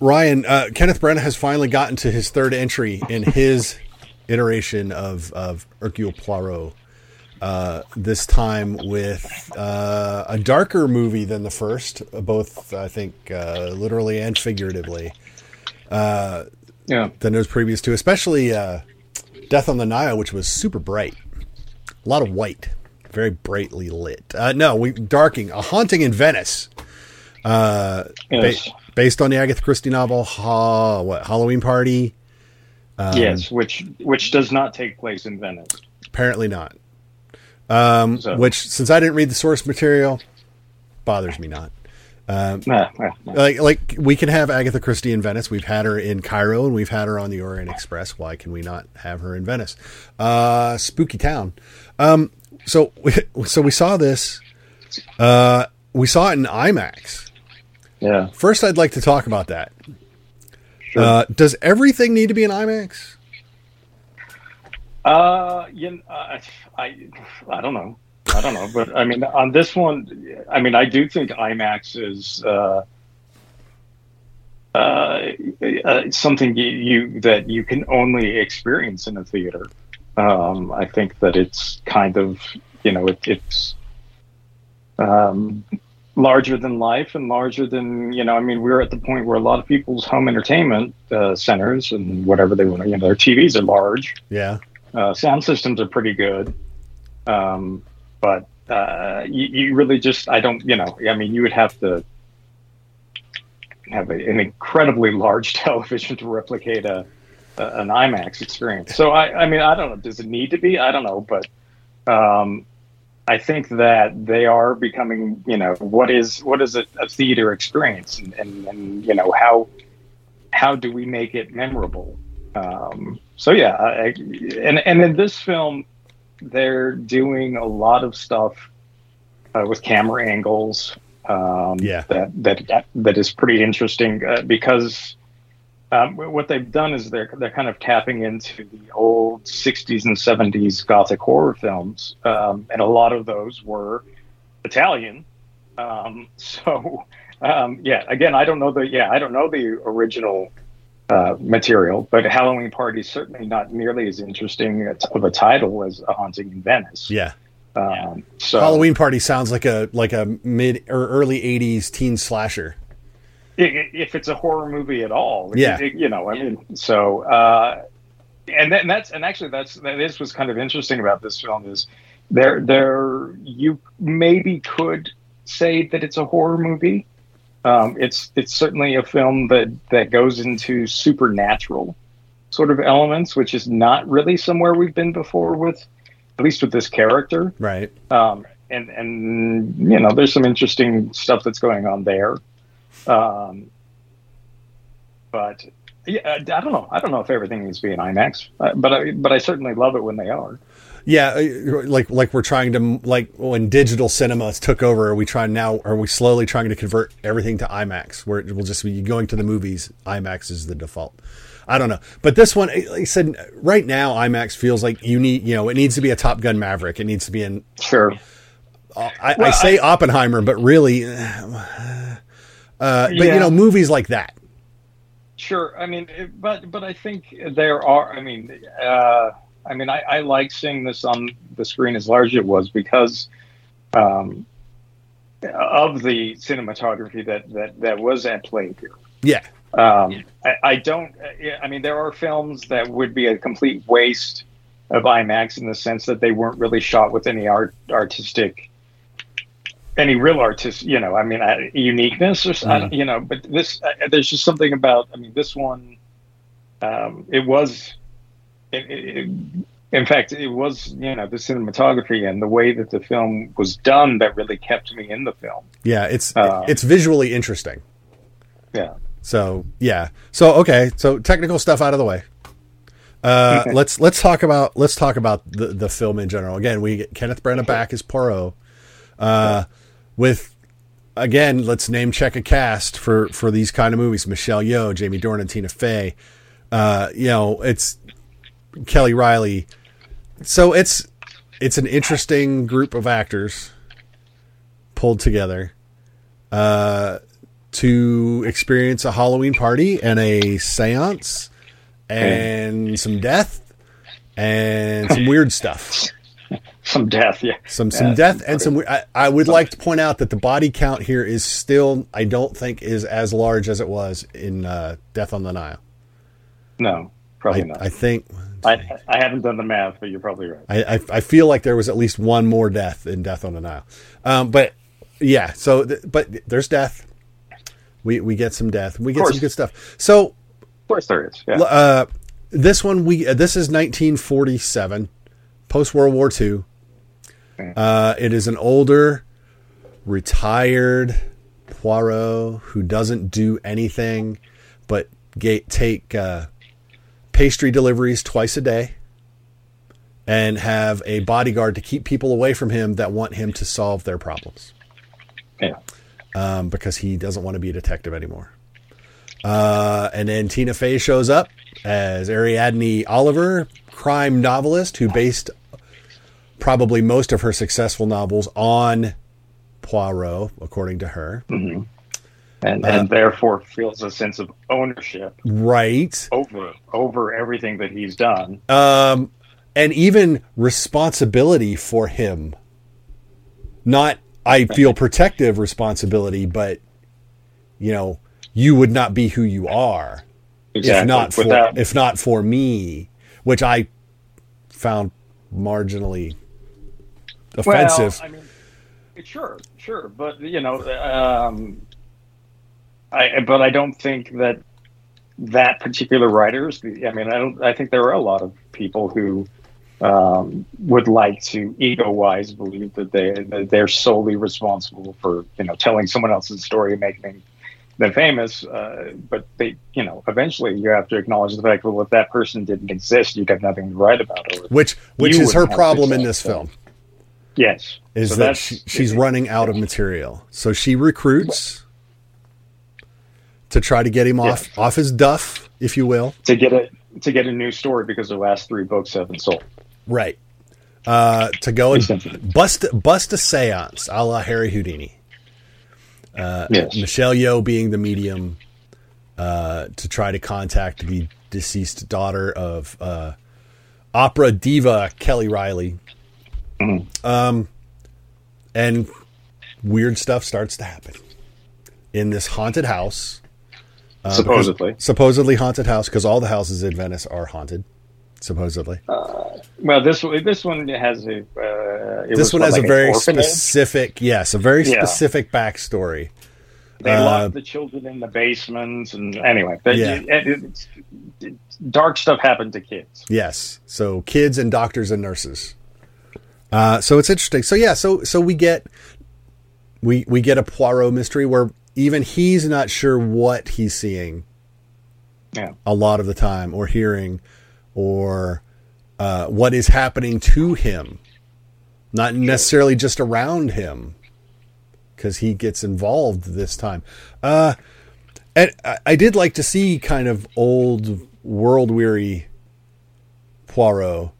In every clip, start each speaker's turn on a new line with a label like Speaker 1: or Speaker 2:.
Speaker 1: Ryan, uh, Kenneth Branagh has finally gotten to his third entry in his iteration of, of Hercule Poirot. Uh, this time with uh, a darker movie than the first, both I think uh, literally and figuratively. Uh,
Speaker 2: Yeah.
Speaker 1: than those previous two, especially uh, Death on the Nile, which was super bright, a lot of white, very brightly lit. Uh, no, we darking, a haunting in Venice, uh, ba-
Speaker 2: Yes.
Speaker 1: Based on the Agatha Christie novel, ha- what Halloween Party. Um,
Speaker 2: yes, which which does not take place in Venice.
Speaker 1: Apparently not. Um,
Speaker 2: So-
Speaker 1: Which, since I didn't read the source material, bothers me not.
Speaker 2: Nah, nah, nah.
Speaker 1: Like, like we can have Agatha Christie in Venice. We've had her in Cairo, and we've had her on the Orient Express. Why can we not have her in Venice? Uh, spooky town. Um, so, we, so we saw this. Uh, we saw it in IMAX.
Speaker 2: Yeah.
Speaker 1: First, I'd like to talk about that. Uh, does everything need to be in IMAX?
Speaker 2: Uh, you know, I, I, I don't know. I don't know, but I mean, on this one, I mean, I do think IMAX is uh, uh, uh, something you, you that you can only experience in a theater. Um, I think that it's kind of, you know, it, it's um, larger than life and larger than, you know, I mean, we're at the point where a lot of people's home entertainment uh, centers and whatever they want, you know, their TVs are large.
Speaker 1: Yeah.
Speaker 2: Uh, sound systems are pretty good, um, but uh, you, you really just I don't you know I mean you would have to have a, an incredibly large television to replicate a, a an IMAX experience. So I I mean I don't know does it need to be I don't know but um, I think that they are becoming you know what is what is a, a theater experience and, and and you know how how do we make it memorable um, so yeah, I, and and in this film, they're doing a lot of stuff uh, with camera angles. Um,
Speaker 1: Yeah.
Speaker 2: that that that is pretty interesting uh, because um, what they've done is they're they're kind of tapping into the old '60s and '70s gothic horror films, um, and a lot of those were Italian. Um, so um, yeah, again, I don't know the yeah I don't know the original uh, material, but Halloween Party is certainly not nearly as interesting of a title as A Haunting in Venice.
Speaker 1: Yeah.
Speaker 2: Um, so
Speaker 1: Halloween Party sounds like a like a mid or early '80s teen slasher.
Speaker 2: If it's a horror movie at all,
Speaker 1: Yeah.
Speaker 2: you know, I mean, so uh, and then that's and actually that's this was kind of interesting about this film is there there you maybe could say that it's a horror movie. Um, it's it's certainly a film that that goes into supernatural sort of elements, which is not really somewhere we've been before with at least with this character.
Speaker 1: Right.
Speaker 2: um, and and you know there's some interesting stuff that's going on there um, but yeah I, I don't know i don't know if everything needs to be in imax uh, but i but i certainly love it when they are
Speaker 1: Yeah, uh, like like we're trying to like when digital cinemas took over, are we trying now? Are we slowly trying to convert everything to IMAX, where it will just be going to the movies? IMAX is the default. I don't know, but this one, like I said, right now IMAX feels like you need, you know, it needs to be a Top Gun Maverick. It needs to be in.
Speaker 2: sure
Speaker 1: I, I
Speaker 2: Well,
Speaker 1: say Oppenheimer, but really, uh, uh, but
Speaker 2: Yeah.
Speaker 1: you know, movies like that.
Speaker 2: Sure. I mean, but but I think there are. I mean, uh, I mean, I, I like seeing this on the screen as large as it was because um, of the cinematography that that that was at play here.
Speaker 1: Yeah,
Speaker 2: Um, I, I don't. I mean, there are films that would be a complete waste of IMAX in the sense that they weren't really shot with any art artistic, any real artist. You know, I mean, uh, uniqueness or I don't- you know. But this, uh, there's just something about. I mean, this one, um, it was. It, it, in fact, it was you know the cinematography and the way that the film was done that really kept me in the film.
Speaker 1: Yeah, it's
Speaker 2: Uh,
Speaker 1: it's visually interesting.
Speaker 2: Yeah.
Speaker 1: So yeah. So okay. So technical stuff out of the way. Uh, let's let's talk about let's talk about the the film in general. Again, we get Kenneth Branagh back as Poirot. Uh, with again, let's name check a cast for for these kind of movies: Michelle Yeoh, Jamie Dornan, Tina Fey. Uh, you know, it's Kelly Reilly. So it's it's an interesting group of actors pulled together uh, to experience a Halloween party and a séance and some death and some weird stuff.
Speaker 2: Some death. Yeah.
Speaker 1: Some some
Speaker 2: Yeah,
Speaker 1: death and some. I, I would like to point out that the body count here is still, I don't think, is as large as it was in uh, Death on the Nile.
Speaker 2: No, probably
Speaker 1: I,
Speaker 2: not.
Speaker 1: I think
Speaker 2: I, I haven't done the math, but you're probably right.
Speaker 1: I, I I feel like there was at least one more death in Death on the Nile. Um, but yeah, so th- but there's death. We we get some death. We get some good stuff. So
Speaker 2: Of course, there is. Yeah.
Speaker 1: uh, this one we uh, this is 1947, post World War II. Uh, it is an older, retired Poirot who doesn't do anything but ga- take uh, pastry deliveries twice a day and have a bodyguard to keep people away from him that want him to solve their problems
Speaker 2: yeah.
Speaker 1: um, because he doesn't want to be a detective anymore. Uh, and then Tina Fey shows up as Ariadne Oliver, crime novelist who based probably most of her successful novels on Poirot, according to her.
Speaker 2: and
Speaker 1: Uh,
Speaker 2: and therefore feels a sense of ownership
Speaker 1: Right.
Speaker 2: over over everything that he's done.
Speaker 1: Um, and even responsibility for him. Not, I feel protective responsibility, but, you know, you would not be who you are.
Speaker 2: Exactly.
Speaker 1: if not for
Speaker 2: Without,
Speaker 1: if not for me, which I found marginally offensive.
Speaker 2: Well, I mean, sure, sure, but you know, um, I but I don't think that that particular writers. I mean, I don't. I think there are a lot of people who um, would like to ego-wise believe that they that they're solely responsible for you know telling someone else's story and making them famous. Uh, but they, you know, eventually you have to acknowledge the fact that well, if that person didn't exist, you'd have nothing to write about. Or
Speaker 1: which which is her problem in this
Speaker 2: so-
Speaker 1: film
Speaker 2: yes,
Speaker 1: is
Speaker 2: So
Speaker 1: that she, she's running out of material. So she recruits to try to get him off
Speaker 2: Yeah.
Speaker 1: off his duff, if you will.
Speaker 2: to get a to get a new story because the last three books haven't sold.
Speaker 1: Right. Uh, to go and bust bust a séance, a la Harry Houdini.
Speaker 2: yes.
Speaker 1: Michelle Yeoh being the medium uh, to try to contact the deceased daughter of uh, opera diva Kelly Reilly. Um, and weird stuff starts to happen in this haunted house. Uh,
Speaker 2: Supposedly.
Speaker 1: because- supposedly haunted house because all the houses in Venice are haunted. Supposedly,
Speaker 2: Well, this one- this one has a uh, it
Speaker 1: this one has
Speaker 2: like
Speaker 1: a very specific, yes, a very
Speaker 2: Yeah.
Speaker 1: specific backstory.
Speaker 2: They
Speaker 1: uh,
Speaker 2: locked the children in the basements, and anyway, but
Speaker 1: Yeah.
Speaker 2: it- it- it- dark stuff happened to kids.
Speaker 1: Yes. So kids and doctors and nurses. Uh, so it's interesting. So yeah, so so we get we we get a Poirot mystery where even he's not sure what he's seeing
Speaker 2: Yeah,
Speaker 1: a lot of the time or hearing or uh, what is happening to him, not necessarily just around him, because he gets involved this time. Uh, and I, I did like to see kind of old world weary Poirot.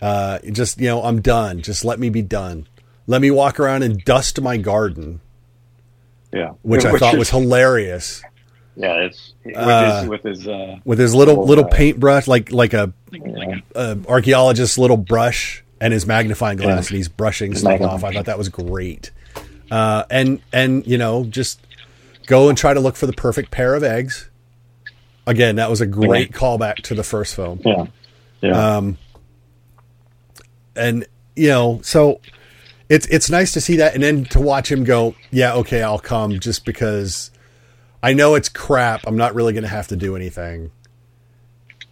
Speaker 1: Uh, just you know, I'm done. Just let me be done. Let me walk around and dust my garden,
Speaker 2: yeah,
Speaker 1: which I thought
Speaker 2: is-
Speaker 1: was hilarious.
Speaker 2: yeah, it's with
Speaker 1: Uh,
Speaker 2: his with his uh,
Speaker 1: with his little little
Speaker 2: uh,
Speaker 1: paintbrush, like like a,
Speaker 2: yeah,
Speaker 1: a archaeologist's little brush and his magnifying glass,
Speaker 2: Yeah.
Speaker 1: and he's brushing stuff off. I thought that was great. Uh, and and you know, just go and try to look for the perfect pair of eggs. Again, that was a great callback to the first film.
Speaker 2: yeah, yeah.
Speaker 1: Um, and you know, so it's it's nice to see that, and then to watch him go, yeah, okay, I'll come, just because I know it's crap. I'm not really going to have to do anything,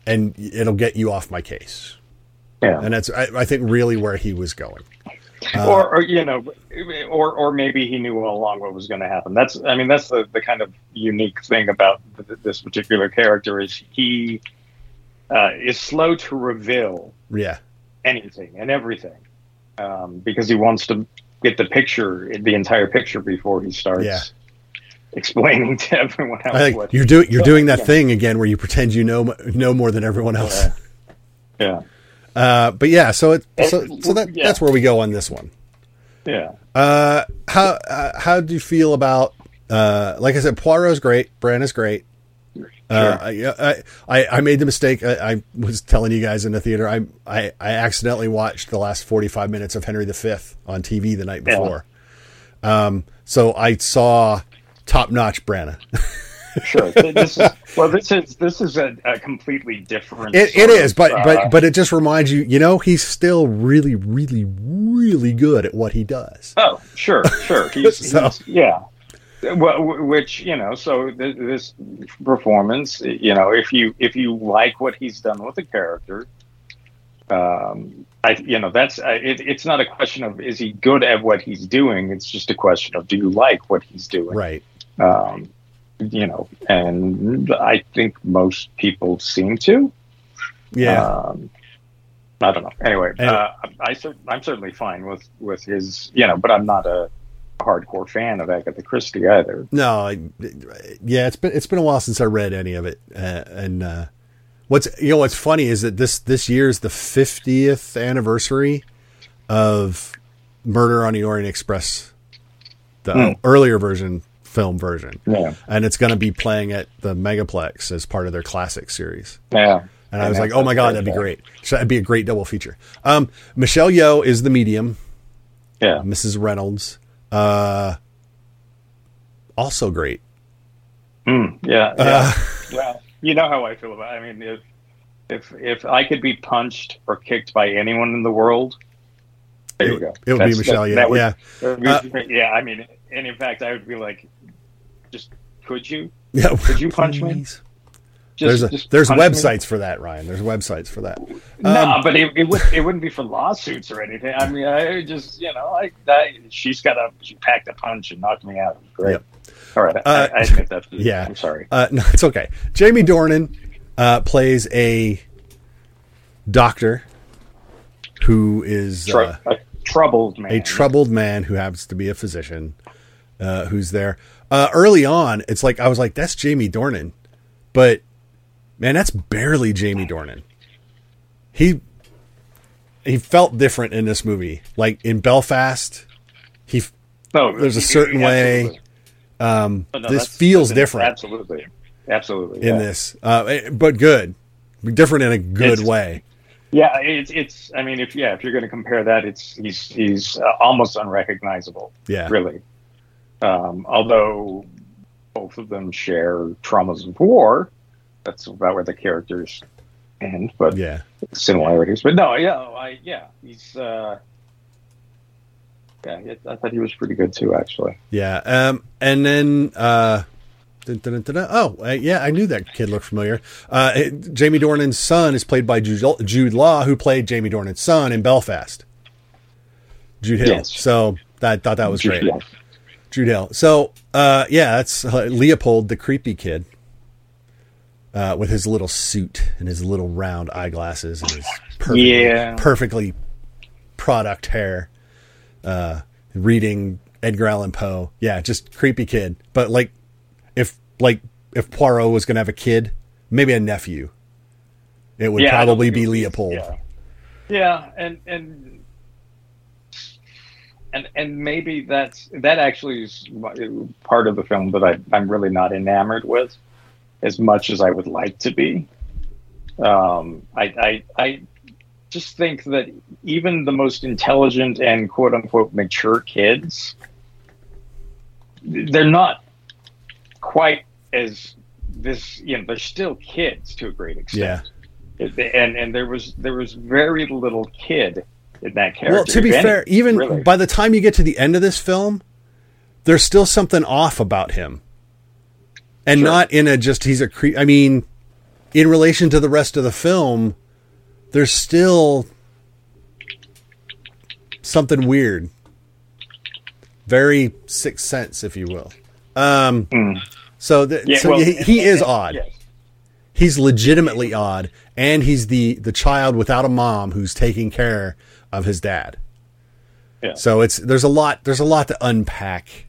Speaker 1: and it'll get you off my case.
Speaker 2: Yeah.
Speaker 1: and that's I, I think really where he was going.
Speaker 2: or, or you know, or or maybe he knew all along what was going to happen. That's I mean that's the, the kind of unique thing about th- this particular character is he uh, is slow to reveal
Speaker 1: Yeah,
Speaker 2: anything and everything um, because he wants to get the picture, the entire picture before he starts
Speaker 1: Yeah.
Speaker 2: explaining to everyone else
Speaker 1: I think
Speaker 2: what
Speaker 1: you're doing you're doing that
Speaker 2: Yeah.
Speaker 1: thing again where you pretend you know know more than everyone else.
Speaker 2: Yeah.
Speaker 1: Uh, but yeah, so it so, so that
Speaker 2: Yeah.
Speaker 1: that's where we go on this one.
Speaker 2: Yeah.
Speaker 1: Uh, how uh, how do you feel about uh, like I said, Poirot's great, Bran is great. Uh, I, I I made the mistake. I, I was telling you guys in the theater. I, I I accidentally watched the last forty five minutes of Henry V on TV the night
Speaker 2: Yeah.
Speaker 1: before. Um, so I saw top notch Branagh.
Speaker 2: Sure. this is well. This is this is a, a completely different.
Speaker 1: It, it is,
Speaker 2: of,
Speaker 1: but
Speaker 2: uh,
Speaker 1: but but it just reminds you. You know, he's still really, really, really good at what he does.
Speaker 2: Oh, sure, sure. He's,
Speaker 1: So-
Speaker 2: he's yeah. Well, which you know, so th- this performance, you know, if you if you like what he's done with the character, um, I you know that's I it, it's not a question of is he good at what he's doing. It's just a question of do you like what he's doing,
Speaker 1: Right.
Speaker 2: um, you know, and I think most people seem to.
Speaker 1: Yeah.
Speaker 2: Um, I don't know. Anyway,
Speaker 1: And-
Speaker 2: uh, I, cer- I'm certainly fine with with his, you know, but I'm not a hardcore fan of Agatha Christie either.
Speaker 1: No, I, yeah, it's been it's been a while since I read any of it, uh, and uh, what's you know what's funny is that this this year is the fiftieth anniversary of Murder on the Orient Express, the
Speaker 2: Hmm.
Speaker 1: earlier version, film version,
Speaker 2: Yeah,
Speaker 1: and it's going to be playing at the Megaplex as part of their classic series.
Speaker 2: yeah.
Speaker 1: And I was like, oh my god, that'd be great. So that'd be a great double feature. Um, Michelle Yeoh is the medium,
Speaker 2: Yeah,
Speaker 1: Mrs. Reynolds, uh, also great.
Speaker 2: Mm, yeah, yeah.
Speaker 1: Uh,
Speaker 2: well, you know how I feel about. It. I mean, if if if I could be punched or kicked by anyone in the world, there you
Speaker 1: It-
Speaker 2: go.
Speaker 1: it would be Michelle
Speaker 2: that-
Speaker 1: Yeoh,
Speaker 2: that would-
Speaker 1: yeah.
Speaker 2: that would
Speaker 1: Uh,
Speaker 2: yeah. I mean, and in fact, I would be like, just could you?
Speaker 1: Yeah,
Speaker 2: Could you punch me? Just,
Speaker 1: There's a, there's
Speaker 2: punch me?
Speaker 1: websites for that, Ryan. There's websites for that.
Speaker 2: no,
Speaker 1: Um,
Speaker 2: but it, it would it wouldn't be for lawsuits or anything. I mean, I just you know, I, I she's got a she packed a punch and knocked me out. Great.
Speaker 1: Yep.
Speaker 2: All right,
Speaker 1: Uh,
Speaker 2: I, I admit that.
Speaker 1: yeah.
Speaker 2: I'm sorry.
Speaker 1: Uh, no, it's okay. Jamie Dornan uh, plays a doctor who is
Speaker 2: Tr-
Speaker 1: uh,
Speaker 2: a troubled man.
Speaker 1: a troubled man who happens to be a physician uh, who's there. Uh, early on, it's like I was like, "That's Jamie Dornan," but man, that's barely Jamie Dornan. He he felt different in this movie. Like in Belfast, he
Speaker 2: No,
Speaker 1: there's a certain way, um,
Speaker 2: No, no,
Speaker 1: this feels different
Speaker 2: Absolutely, absolutely.
Speaker 1: in
Speaker 2: yeah.
Speaker 1: this, uh, eh, but good, different in a good
Speaker 2: It's-
Speaker 1: way.
Speaker 2: Yeah, it's it's. I mean, if yeah, if you're going to compare that, it's he's he's uh, almost unrecognizable.
Speaker 1: Yeah.
Speaker 2: really. Um, although both of them share traumas of war, that's about where the characters end. But
Speaker 1: Yeah,
Speaker 2: similarities. But no, yeah, I yeah, he's. Uh, yeah, I thought he was pretty good too, actually.
Speaker 1: yeah. Um, and then uh, dun, dun, dun, dun, dun. oh uh, yeah, I knew that kid looked familiar. Uh, it- Jamie Dornan's son is played by Jude, Jude Law, who played Jamie Dornan's son in Belfast. Jude Hill.
Speaker 2: Yes.
Speaker 1: So I thought that was great.
Speaker 2: Yeah.
Speaker 1: Jude Hill. So, uh, yeah, that's uh, Leopold, the creepy kid, uh, with his little suit and his little round eyeglasses and his perfectly,
Speaker 2: Yeah.
Speaker 1: perfectly product hair, uh, reading Edgar Allan Poe. Yeah, just creepy kid. But like, if like if Poirot was gonna have a kid, maybe a nephew, it would
Speaker 2: Yeah,
Speaker 1: probably be Leopold.
Speaker 2: Yeah, yeah, and and and and maybe that's that actually is part of the film that I I'm really not enamored with as much as I would like to be. Um, I I I just think that even the most intelligent and quote unquote mature kids, they're not quite as this. You know, they're still kids to a great extent.
Speaker 1: Yeah.
Speaker 2: And and there was there was very little kid in that character.
Speaker 1: Well, to be
Speaker 2: any,
Speaker 1: fair, even
Speaker 2: really.
Speaker 1: by the time you get to the end of this film, there's still something off about him, and
Speaker 2: Sure.
Speaker 1: not in a just he's a cre I mean, in relation to the rest of the film, there's still something weird. Very sixth sense, if you will. Um, So, th-
Speaker 2: Hmm. Yeah,
Speaker 1: so
Speaker 2: well,
Speaker 1: he, he is odd.
Speaker 2: yes.
Speaker 1: He's legitimately odd, and he's the the child without a mom who's taking care of his dad.
Speaker 2: Yeah.
Speaker 1: So it's there's a lot there's a lot to unpack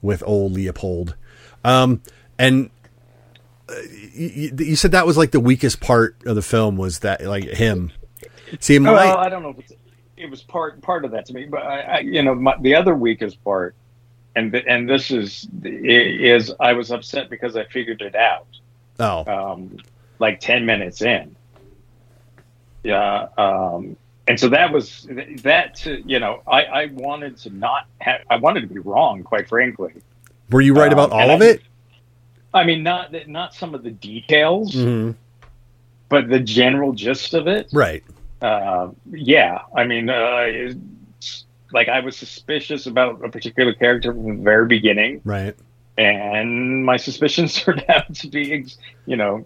Speaker 1: with old Leopold, um, and uh, you, you said that was like the weakest part of the film was that like him. See, my
Speaker 2: Well, I don't know if it was part part of that to me, but I, I you know, my, the other weakest part, and and this is is I was upset because I figured it out,
Speaker 1: oh
Speaker 2: um, like ten minutes in. Yeah, um, and so that was that. To, you know, I I wanted to not have, I wanted to be wrong, quite frankly.
Speaker 1: were you right about
Speaker 2: um,
Speaker 1: all of
Speaker 2: I-
Speaker 1: it?
Speaker 2: I mean, not not some of the details,
Speaker 1: Mhm.
Speaker 2: but the general gist of it.
Speaker 1: Right.
Speaker 2: Uh, yeah, I mean, uh, it's, like I was suspicious about a particular character from the very beginning,
Speaker 1: Right.
Speaker 2: and my suspicions turned out to be, you know,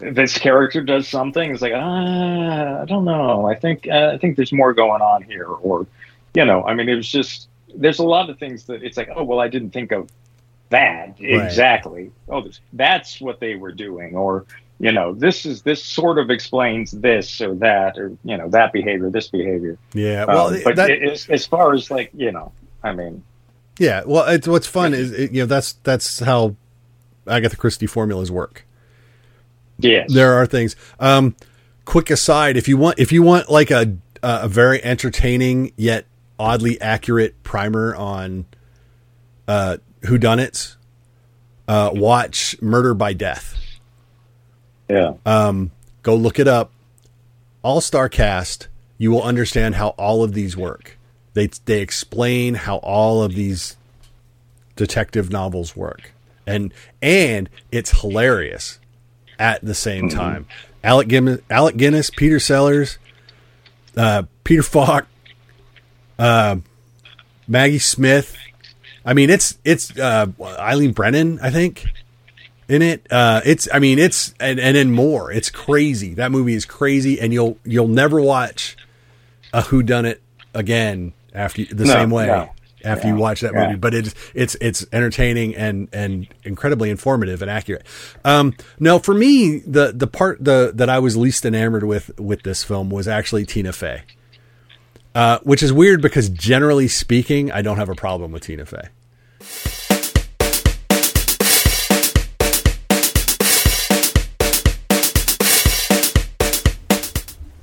Speaker 2: this character does something. It's like, ah, I don't know. I think uh, I think there's more going on here, or, you know, I mean, it was just there's a lot of things that it's like, oh, well, I didn't think of that exactly. Oh, this, that's what they were doing, or you know, this is this sort of explains this or that, or you know, that behavior, this behavior.
Speaker 1: Yeah. Well,
Speaker 2: Um, but
Speaker 1: that,
Speaker 2: it- as, as far as like you know, I mean,
Speaker 1: yeah. Well, it's what's fun is it, you know that's that's how Agatha Christie formulas work.
Speaker 2: yes,
Speaker 1: there are things. Um, quick aside, if you want, if you want like a a very entertaining yet oddly accurate primer on uh, whodunits, uh, watch Murder by Death.
Speaker 2: yeah,
Speaker 1: Um, go look it up. All star cast. You will understand how all of these work. They they explain how all of these detective novels work, and and it's hilarious at the same time. Alec Guinness, Alec Guinness, Peter Sellers, uh, Peter Falk, uh, Maggie Smith. I mean, it's it's uh, Eileen Brennan, I think in it. Uh, it's I mean it's and and then more. It's crazy. That movie is crazy, and you'll you'll never watch a Who Done It again after the
Speaker 2: No,
Speaker 1: same way
Speaker 2: no.
Speaker 1: after you watch that
Speaker 2: yeah.
Speaker 1: movie. But it's it's it's entertaining and and incredibly informative and accurate. Um, no, for me the the part the that I was least enamored with with this film was actually Tina Fey. Uh, which is weird because generally speaking, I don't have a problem with Tina Fey.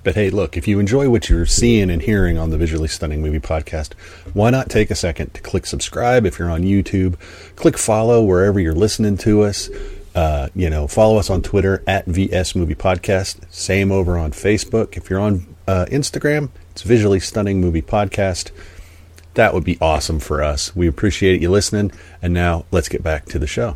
Speaker 1: But hey, look, if you enjoy what you're seeing and hearing on the Visually Stunning Movie Podcast, why not take a second to click subscribe if you're on YouTube? Click follow wherever you're listening to us. Uh, you know, follow us on Twitter at VS Movie Podcast. Same over on Facebook. If you're on uh, Instagram, it's Visually Stunning Movie Podcast. That would be awesome for us. We appreciate you listening. And now let's get back to the show.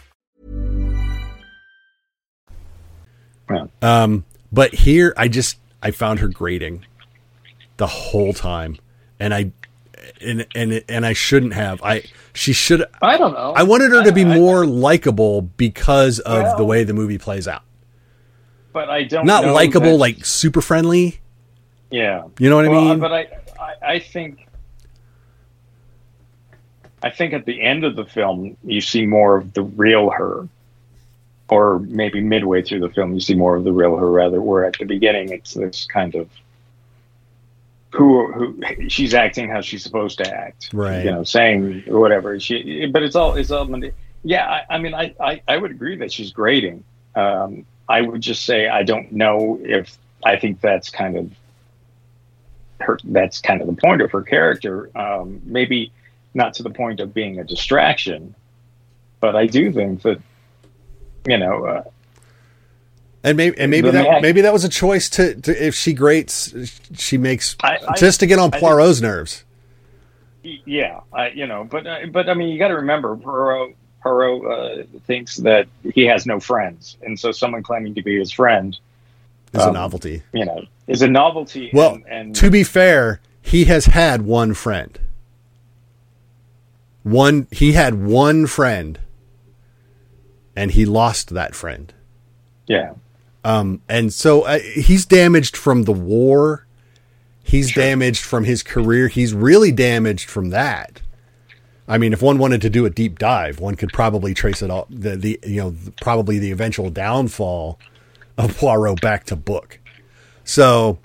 Speaker 2: Yeah.
Speaker 1: Um, but here, I just I found her grating the whole time, and I and and and I shouldn't have. I she should.
Speaker 2: I don't know.
Speaker 1: I wanted her to be more likable because of the way the movie plays out.
Speaker 2: but I don't.
Speaker 1: Not likable, like super friendly.
Speaker 2: yeah.
Speaker 1: You know what I mean?
Speaker 2: But I, I, I think, I think at the end of the film, you see more of the real her, or maybe midway through the film, you see more of the real her. Rather, where at the beginning, it's this kind of who who she's acting how she's supposed to act,
Speaker 1: Right.
Speaker 2: You know, saying whatever she. But it's all it's all. Yeah, I, I mean, I, I I would agree that she's grading. Um, I would just say I don't know if I think that's kind of her. That's kind of the point of her character. Um, maybe not to the point of being a distraction, but I do think that you know. Uh,
Speaker 1: And maybe and maybe that
Speaker 2: man-
Speaker 1: maybe that was a choice to, to if she grates, she makes
Speaker 2: I- I-
Speaker 1: just to get on
Speaker 2: I think-
Speaker 1: Poirot's nerves.
Speaker 2: Yeah, I, you know, but uh, but I mean, you got to remember, Poirot Perot uh, thinks that he has no friends, and so someone claiming to be his friend,
Speaker 1: Is a
Speaker 2: Um,
Speaker 1: novelty.
Speaker 2: you know, is a novelty.
Speaker 1: Well,
Speaker 2: and, and
Speaker 1: to be fair, he has had one friend. One he had one friend, and he lost that friend.
Speaker 2: yeah,
Speaker 1: Um, and so uh, he's damaged from the war. He's damaged from his career. He's really damaged from that. I mean, if one wanted to do a deep dive, one could probably trace it all the, the you know probably the eventual downfall of Poirot back to book. So,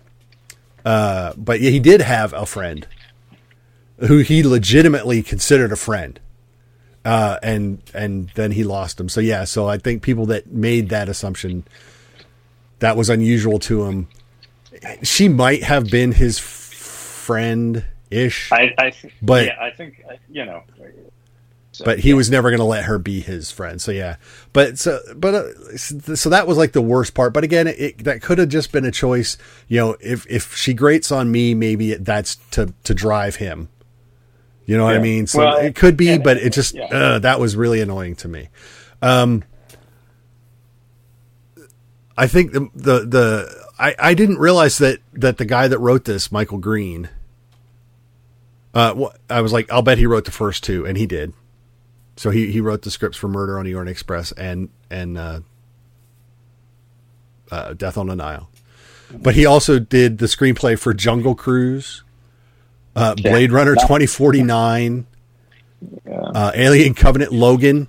Speaker 1: uh, but he did have a friend who he legitimately considered a friend, uh, and and then he lost him. So yeah, so I think people that made that assumption that was unusual to him. She might have been his friend ish,
Speaker 2: I, I th-
Speaker 1: But-
Speaker 2: yeah, I think uh, you know, so,
Speaker 1: but he was never going to let her be his friend. So yeah, but so but uh, so that was like the worst part. But again, it, that could have just been a choice. You know, if if she grates on me, maybe it, that's to to drive him. You know what I mean? So
Speaker 2: Well,
Speaker 1: it could be, but it just
Speaker 2: yeah.
Speaker 1: uh, that was really annoying to me. Um, I think the the the I, I didn't realize that that the guy that wrote this, Michael Green. Uh, I was like, I'll bet he wrote the first two, and he did. So he, he wrote the scripts for Murder on the Orient Express and and uh, uh, Death on the Nile, but he also did the screenplay for Jungle Cruise, uh, Blade Runner twenty forty nine, uh, Alien Covenant, Logan.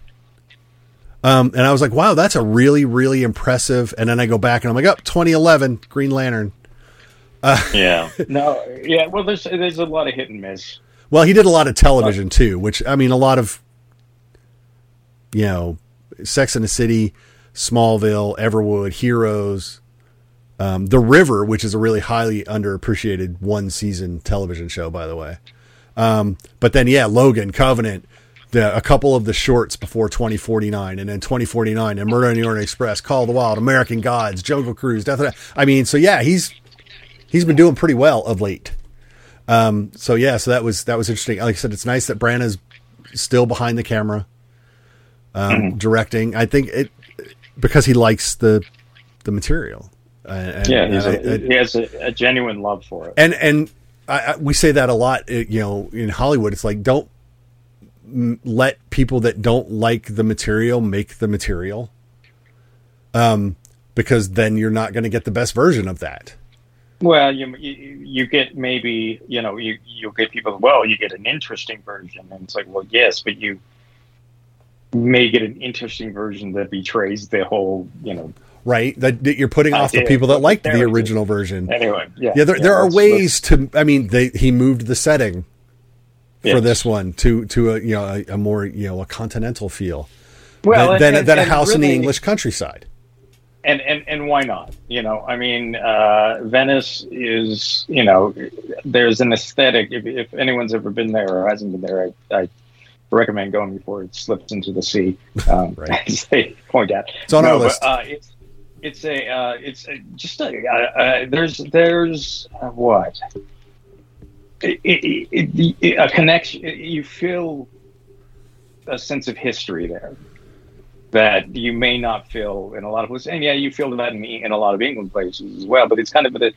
Speaker 1: Um, and I was like, wow, that's a really, really impressive. And then I go back and I'm like, up oh, 2011, Green Lantern.
Speaker 2: yeah, no, yeah. Well, there's there's a lot of hit and miss.
Speaker 1: Well, he did a lot of television too, which I mean, a lot of, you know, Sex in the City, Smallville, Everwood, Heroes, um, The River, which is a really highly underappreciated one season television show, by the way. Um, but then, yeah, Logan, Covenant, the, a couple of the shorts before 2049, and then 2049, and Murder on the Orient Express, Call of the Wild, American Gods, Jungle Cruise, Death. Of, I mean, so yeah, he's he's been doing pretty well of late. Um, so yeah, so that was that was interesting. Like I said, it's nice that Branagh's still behind the camera, um, directing. I think it because he likes the the material. Uh, and,
Speaker 2: Yeah, he's
Speaker 1: I-
Speaker 2: a,
Speaker 1: I-
Speaker 2: he has a, a genuine love for it.
Speaker 1: and and I, I, we say that a lot. uh, You know, in Hollywood, it's like don't let people that don't like the material make the material, um, because then you're not going to get the best version of that.
Speaker 2: Well, you, you you get maybe you know you you get people. Well, you get an interesting version, and it's like, well, yes, but you may get an interesting version that betrays the whole. You know,
Speaker 1: Right, that, that you're putting off the people that liked the
Speaker 2: Narrative.
Speaker 1: original version.
Speaker 2: anyway, yeah,
Speaker 1: Yeah, there, there are ways to. I mean, they he moved the setting for this one to to a you know a, a more you know a continental feel
Speaker 2: Well,
Speaker 1: than, than,
Speaker 2: and-
Speaker 1: than a
Speaker 2: and
Speaker 1: house in the English countryside.
Speaker 2: and and and why not? You know, I mean, uh, Venice is you know, there's an aesthetic. If, if anyone's ever been there or hasn't been there, I, I recommend going before it slips into the sea. Um,
Speaker 1: Right.
Speaker 2: as they point out,
Speaker 1: It's on our
Speaker 2: No, but,
Speaker 1: list.
Speaker 2: uh, it's it's a uh, it's a, just a uh, uh, there's there's uh, what it, it, it, a connection. You feel a sense of history there that you may not feel in a lot of places. And yeah, you feel that in, in a lot of England places as well. But it's kind of the,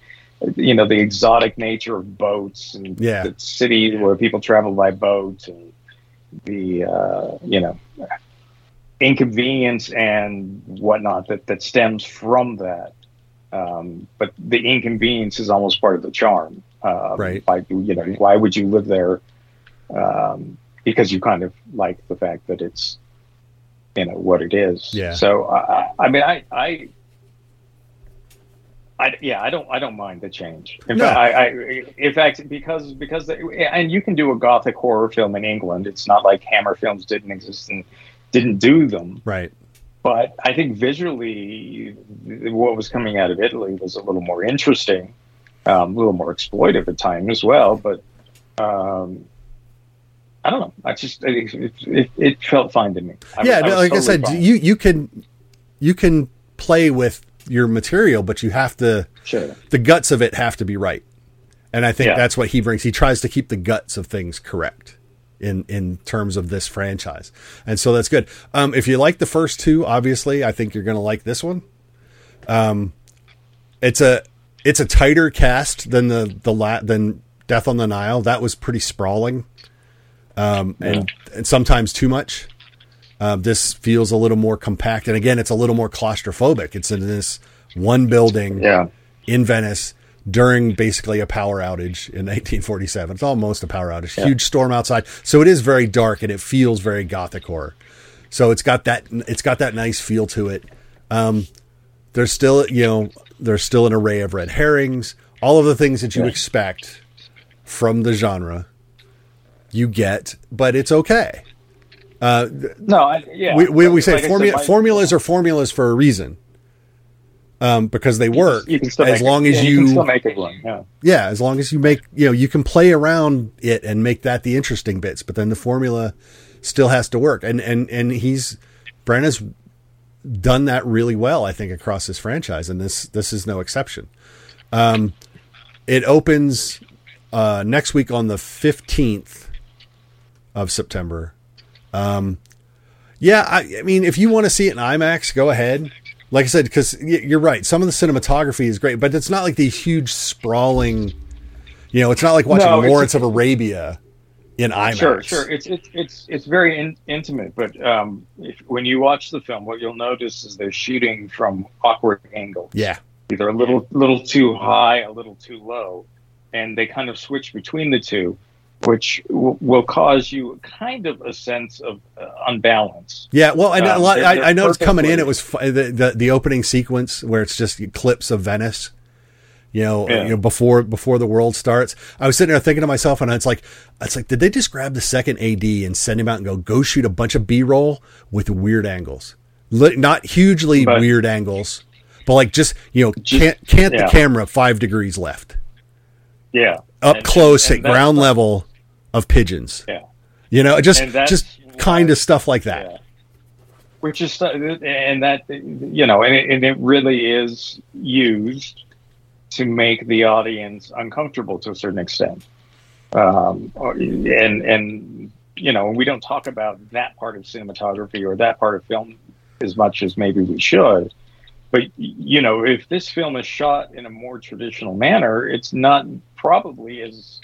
Speaker 2: you know, the exotic nature of boats and
Speaker 1: Yeah.
Speaker 2: the city where people travel by boat and the, uh, you know, inconvenience and whatnot that, that stems from that. Um, but the inconvenience is almost part of the charm. Um,
Speaker 1: Right.
Speaker 2: Like, you know, why would you live there? Um, because you kind of like the fact that it's, you know, what it is.
Speaker 1: Yeah.
Speaker 2: So, I, I mean, I, I, I, yeah, I don't, I don't mind the change. In
Speaker 1: No.
Speaker 2: fact, I, I, in fact, because because the, and you can do a gothic horror film in England. It's not like Hammer films didn't exist and didn't do them.
Speaker 1: Right.
Speaker 2: But I think visually, what was coming out of Italy was a little more interesting, um, a little more exploitive at times as well. But um, I don't know. I just it, it, it, felt fine to me. I,
Speaker 1: yeah,
Speaker 2: was
Speaker 1: no, like I said,
Speaker 2: fine.
Speaker 1: you you can you can play with your material, but you have to
Speaker 2: sure.
Speaker 1: the guts of it have to be right. And I think
Speaker 2: Yeah.
Speaker 1: that's what he brings. He tries to keep the guts of things correct in in terms of this franchise. And so that's good. Um if you like the first two, obviously, I think you're going to like this one. Um it's a it's a tighter cast than the the la- than Death on the Nile. That was pretty sprawling. Um and and sometimes too much. Um, this feels a little more compact, and again, it's a little more claustrophobic. It's in this one building
Speaker 2: Yeah.
Speaker 1: in Venice during basically a power outage in 1947. It's almost a power outage. Huge storm outside, so it is very dark and it feels very gothic horror. So it's got that it's got that nice feel to it. Um, there's still you know there's still an array of red herrings, all of the things that you expect from the genre. You get, but it's okay.
Speaker 2: No, I, yeah.
Speaker 1: we, we, we say
Speaker 2: Like I said, my-
Speaker 1: formulas are formulas for a reason. Um, because they work
Speaker 2: You can
Speaker 1: as long
Speaker 2: it,
Speaker 1: as
Speaker 2: yeah,
Speaker 1: you,
Speaker 2: can still make it one. Yeah.
Speaker 1: yeah, as long as you make, you know, you can play around it and make that the interesting bits, but then the formula still has to work. And, and, and he's, Branagh's done that really well, I think, across this franchise. And this, this is no exception. Um, it opens, uh, next week on the 15th of September. Um, yeah, I, I mean, if you want to see it in IMAX, go ahead. Like I said, because you're right, some of the cinematography is great, but it's not like these huge sprawling. You know, it's not like watching
Speaker 2: No,
Speaker 1: Lawrence of Arabia in IMAX.
Speaker 2: Sure, sure. It's it's it's it's very in, intimate, but um, if, when you watch the film, what you'll notice is they're shooting from awkward angles.
Speaker 1: Yeah,
Speaker 2: either a little little too high, a little too low, and they kind of switch between the two, which w- will cause you kind of a sense of uh, unbalance.
Speaker 1: yeah. Well, and a
Speaker 2: Um,
Speaker 1: lot,
Speaker 2: they're-
Speaker 1: I,
Speaker 2: they're
Speaker 1: I noticed coming in, it was fu- the, the the opening sequence where it's just clips of Venice. You know,
Speaker 2: Yeah.
Speaker 1: you know, before before the world starts, I was sitting there thinking to myself, and it's like, it's like, did they just grab the second AD and send him out and go, go shoot a bunch of B roll with weird angles, not hugely
Speaker 2: But-
Speaker 1: weird angles, but like just you know, can't can't the camera five degrees left,
Speaker 2: Yeah,
Speaker 1: up
Speaker 2: And-
Speaker 1: close
Speaker 2: and-
Speaker 1: at ground level of pigeons.
Speaker 2: Yeah,
Speaker 1: You know, just just kind of stuff like that.
Speaker 2: yeah. Which is and that you know, and it, and it really is used to make the audience uncomfortable to a certain extent. Um, and and you know, we don't talk about that part of cinematography or that part of film as much as maybe we should. But you know, if this film is shot in a more traditional manner, it's not probably as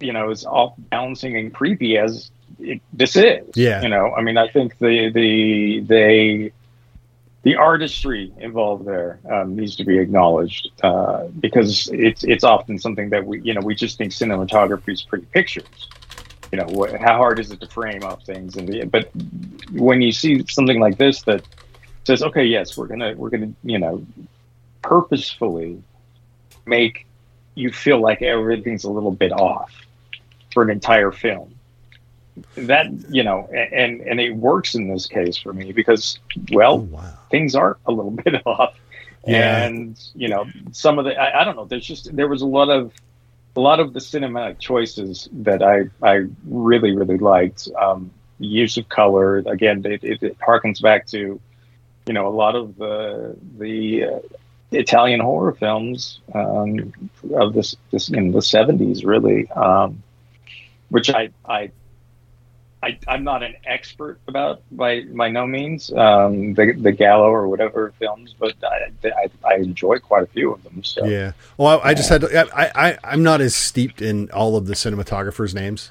Speaker 2: you know as off balancing and creepy as it, this is.
Speaker 1: Yeah.
Speaker 2: You know, I mean, I think the the they the artistry involved there um, needs to be acknowledged uh, because it's it's often something that we you know we just think cinematography is pretty pictures. You know, wh- how hard is it to frame up things? And the, but when you see something like this that says, okay, yes, we're gonna we're gonna you know purposefully make you feel like everything's a little bit off for an entire film. That you know, and and it works in this case for me because well,
Speaker 1: Oh, wow.
Speaker 2: things are a little bit off.
Speaker 1: Yeah.
Speaker 2: And you know, some of the I, I don't know. There's just there was a lot of a lot of the cinematic choices that I I really really liked. Um, use of color again, it, it, it harkens back to you know a lot of the the uh, Italian horror films um, of this this in the 70s really, um, which I I I, I'm not an expert about by by no means um, the the giallo or whatever films, but I, I, I enjoy quite a few of them. So
Speaker 1: Yeah. Well, I, I just had to, I, I, I'm not as steeped in all of the cinematographers' names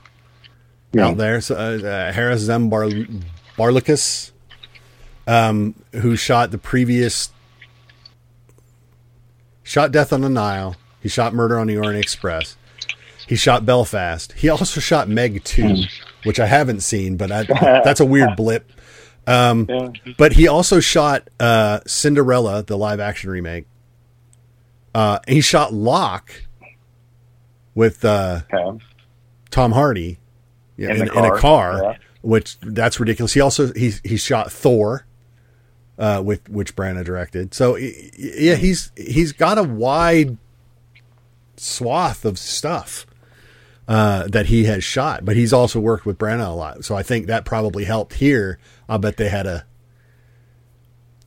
Speaker 2: Yeah.
Speaker 1: out there. So, uh, uh, Haris Zem Bar, Barlicus, um, who shot the previous, shot Death on the Nile. He shot Murder on the Orient Express. He shot Belfast. He also shot Meg 2, which I haven't seen, but I, that's a weird blip. Um,
Speaker 2: Yeah.
Speaker 1: but he also shot uh, Cinderella, the live action remake, Uh, he shot Locke with uh,
Speaker 2: Okay.
Speaker 1: Tom Hardy yeah,
Speaker 2: In
Speaker 1: in, a
Speaker 2: car, yeah.
Speaker 1: which that's ridiculous. He also he he shot Thor, uh, with which Branagh directed. So yeah, he's he's got a wide swath of stuff uh, that he has shot, but he's also worked with Branagh a lot. So I think that probably helped here. I'll bet they had a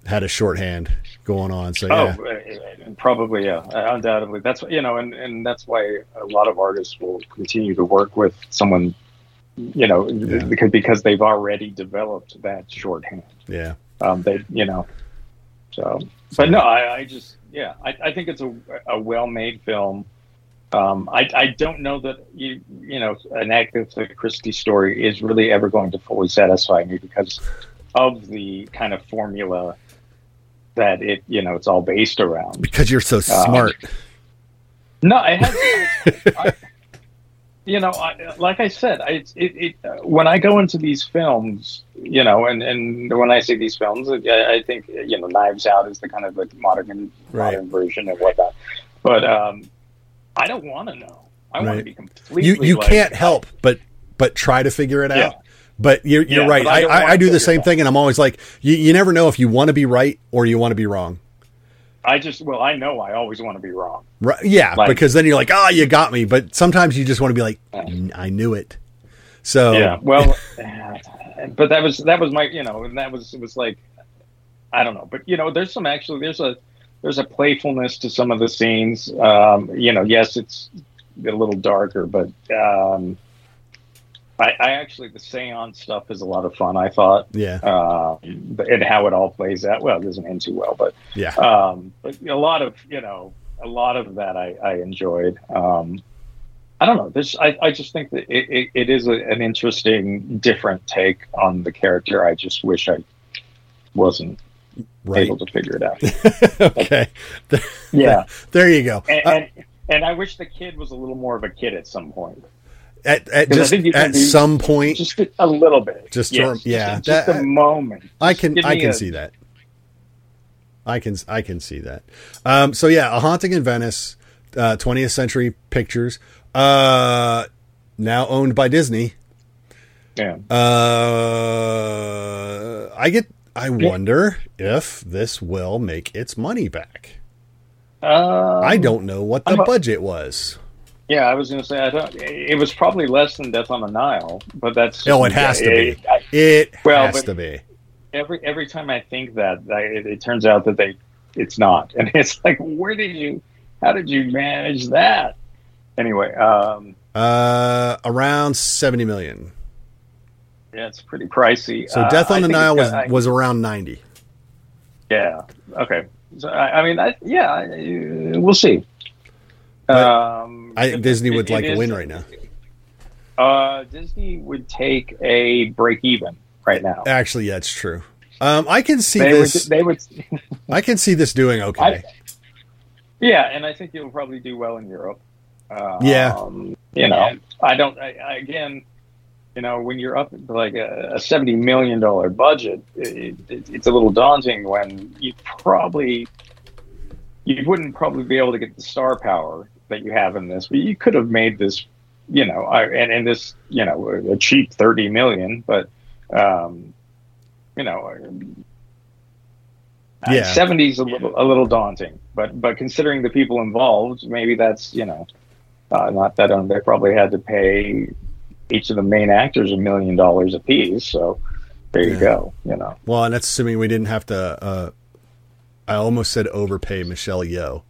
Speaker 1: had a shorthand going on. So yeah,
Speaker 2: Oh, uh, probably, yeah, undoubtedly. That's you know, and and that's why a lot of artists will continue to work with someone, you know,
Speaker 1: Yeah.
Speaker 2: because because they've already developed that shorthand.
Speaker 1: yeah,
Speaker 2: Um, they, you know, so. But no, I, I just, yeah, I, I think it's a, a well-made film. Um, I, I don't know that you, you know, an Agatha Christie story is really ever going to fully satisfy me because of the kind of formula that it, you know, it's all based around.
Speaker 1: because you're so smart.
Speaker 2: No, I have. I, you know, I, like I said, I, it, it, uh, when I go into these films, you know, and, and when I say these films, I, I think you know, Knives Out is the kind of like modern
Speaker 1: Right.
Speaker 2: modern version and whatnot. But um, I don't want to know. I want to be completely.
Speaker 1: you you
Speaker 2: like-
Speaker 1: can't help but but try to figure it out. But you're you're
Speaker 2: Yeah,
Speaker 1: right.
Speaker 2: but I
Speaker 1: I, I, I do the same thing, and I'm always like, you, you never know if you want to be right or you want to be wrong.
Speaker 2: I just well, I know I always want to be wrong.
Speaker 1: Right? Yeah,
Speaker 2: Like-
Speaker 1: because then you're like, oh, you got me. But sometimes you just want to be like, I knew it. So
Speaker 2: Yeah. Well, but that was that was my you know, and that was it was like I don't know, but you know, there's some actually there's a there's a playfulness to some of the scenes. Um, you know, yes, it's a little darker, but um, I, I actually the seance stuff is a lot of fun. I thought,
Speaker 1: yeah,
Speaker 2: uh, and how it all plays out. Well, it doesn't end too well, but
Speaker 1: yeah,
Speaker 2: um, but a lot of you know a lot of that I, I enjoyed. Um, I don't know. There's I, I just think that it, it, it is a, an interesting, different take on the character. I just wish I wasn't
Speaker 1: right.
Speaker 2: able to figure it out.
Speaker 1: okay,
Speaker 2: yeah,
Speaker 1: there you go.
Speaker 2: and,
Speaker 1: Uh,
Speaker 2: and and I wish the kid was a little more of a kid at some point,
Speaker 1: at at just
Speaker 2: think you can
Speaker 1: at some point,
Speaker 2: just a little bit.
Speaker 1: Just
Speaker 2: yes,
Speaker 1: to- yeah,
Speaker 2: just, just a moment.
Speaker 1: I
Speaker 2: Just
Speaker 1: can I can
Speaker 2: a-
Speaker 1: see that. I can I can see that. Um, so yeah, a haunting in Venice, uh, 20th Century Pictures, uh, now owned by Disney.
Speaker 2: Yeah.
Speaker 1: Uh, I get. I wonder if this will make its money back.
Speaker 2: Um,
Speaker 1: I don't know what the budget was.
Speaker 2: Yeah, I was going to say I don't. It was probably less than Death on the Nile, but that's
Speaker 1: Oh, it has to
Speaker 2: yeah,
Speaker 1: be.
Speaker 2: I-
Speaker 1: It
Speaker 2: Well,
Speaker 1: has to be.
Speaker 2: every every time I think that, I, it, it turns out that they it's not, and it's like, where did you? How did you manage that? Anyway, um,
Speaker 1: Uh, around 70 million.
Speaker 2: Yeah, it's pretty pricey.
Speaker 1: So
Speaker 2: Uh,
Speaker 1: Death on the Nile was
Speaker 2: I-
Speaker 1: was around 90.
Speaker 2: yeah, okay. So I, I mean, I, yeah, I- we'll see. Um,
Speaker 1: I think Disney would
Speaker 2: it
Speaker 1: like a
Speaker 2: is-
Speaker 1: win right now.
Speaker 2: Uh, Disney would take a break even right now.
Speaker 1: Actually, yeah, it's true. Um, I can see
Speaker 2: They would,
Speaker 1: this.
Speaker 2: they would,
Speaker 1: I can see this doing okay.
Speaker 2: I, yeah, and I think it'll probably do well in Europe. Um,
Speaker 1: Yeah.
Speaker 2: you know, I don't. I, again, you know, when you're up like a, a seventy million dollar budget, it, it, it's a little daunting when you probably you wouldn't probably be able to get the star power that you have in this, but you could have made this, you know, I, and and this, you know, a cheap thirty million, but. um you know,
Speaker 1: Yeah.
Speaker 2: seventies a little a little daunting, but but considering the people involved, maybe that's you know, uh, not that um, they probably had to pay each of the main actors a million dollars apiece. So there you go. You know,
Speaker 1: Well, and that's assuming we didn't have to. Uh, I almost said overpay Michelle Yeoh,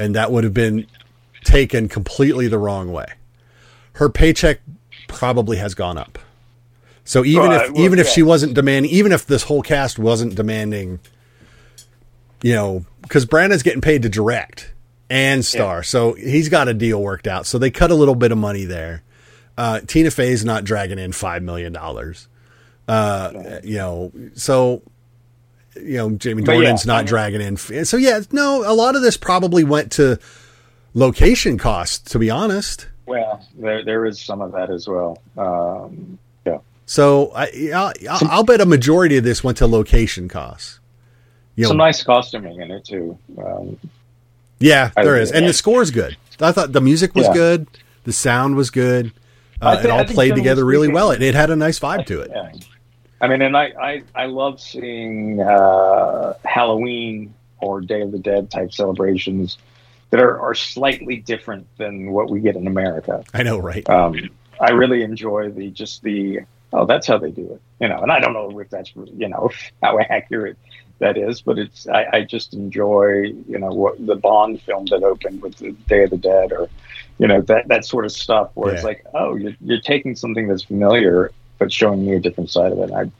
Speaker 1: and that would have been taken completely the wrong way. Her paycheck probably has gone up. So even
Speaker 2: Well,
Speaker 1: if
Speaker 2: well,
Speaker 1: even if she wasn't demanding, even if this whole cast wasn't demanding, you know, because Branagh's getting paid to direct and star, so he's got a deal worked out. So they cut a little bit of money there. Uh, Tina Fey's not dragging in five million dollars. Uh, you know, so you know Jamie
Speaker 2: yeah,
Speaker 1: Dornan's
Speaker 2: I
Speaker 1: not dragging in. So yeah, no, a lot of this probably went to location costs. To be honest,
Speaker 2: well, there there is some of that as well. Um, yeah,
Speaker 1: so I, I'll, I'll, bet a majority of this went to location costs. You know,
Speaker 2: some nice costuming in it too. Um,
Speaker 1: Yeah, there is, and the score's good. I thought the music was
Speaker 2: Yeah.
Speaker 1: good, the sound was good.
Speaker 2: I
Speaker 1: Uh,
Speaker 2: think-
Speaker 1: it all played
Speaker 2: generally
Speaker 1: together really well. It, it had a nice vibe to it.
Speaker 2: Yeah. I mean, and I, I, I love seeing uh, Halloween or Day of the Dead type celebrations that are, are slightly different than what we get in America.
Speaker 1: I know, right?
Speaker 2: Um, I really enjoy the just the oh that's how they do it, you know. And I don't know if that's you know how accurate that is, but it's I, I just enjoy you know what the Bond film that opened with the Day of the Dead or you know that that sort of stuff where it's like oh you're you're taking something that's familiar but showing me a different side of it. I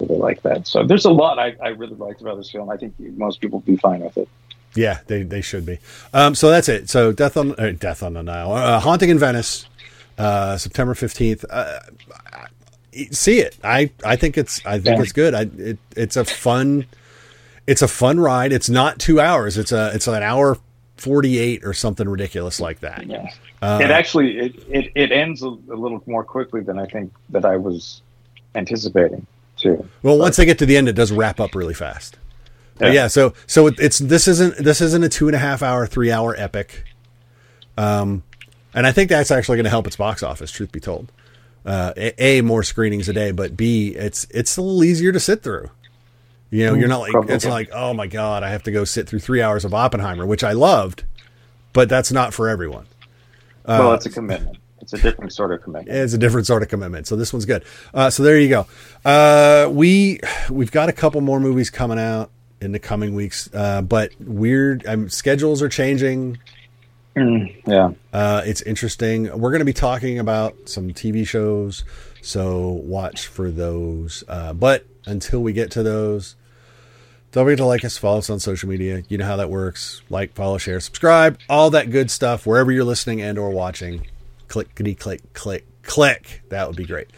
Speaker 2: really like that. So there's a lot I, I really liked about this film. I think most people will be fine with it.
Speaker 1: Yeah, they, they should be. Um, so that's it. So Death on uh, Death on the Nile, uh, Haunting in Venice, uh, September fifteenth. Uh, see it. I, I think it's I think
Speaker 2: Yeah.
Speaker 1: it's good. I it, it's a fun it's a fun ride. It's not two hours. It's a it's an hour forty eight or something ridiculous like that.
Speaker 2: Yeah.
Speaker 1: Uh,
Speaker 2: it actually it, it, it ends a, a little more quickly than I think that I was anticipating too.
Speaker 1: Well, once they get to the end, it does wrap up really fast.
Speaker 2: Yeah.
Speaker 1: yeah, so so it, it's this isn't this isn't a two and a half hour, three hour epic. Um, and I think that's actually going to help its box office. Truth be told, uh, a, a more screenings a day, but b it's it's a little easier to sit through. You know, you're not like
Speaker 2: Probably.
Speaker 1: it's like oh my god, I have to go sit through three hours of Oppenheimer, which I loved, but that's not for everyone.
Speaker 2: well, it's a commitment. It's a different sort of commitment.
Speaker 1: It's a different sort of commitment. So this one's good. Uh, so there you go. Uh, we we've got a couple more movies coming out in the coming weeks, uh, but weird um, schedules are changing.
Speaker 2: Yeah.
Speaker 1: Uh, it's interesting. We're going to be talking about some TV shows, so watch for those. Uh, but until we get to those, don't forget to like us, follow us on social media. You know how that works. Like, follow, share, subscribe, all that good stuff. Wherever you're listening and or watching, clickety click, click, click. That would be great.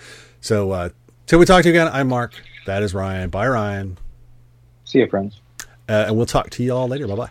Speaker 1: So uh, till we talk to you again, I'm Mark. That is Ryan. Bye, Ryan.
Speaker 2: See you, friends.
Speaker 1: Uh, and we'll talk to you all later. Bye bye.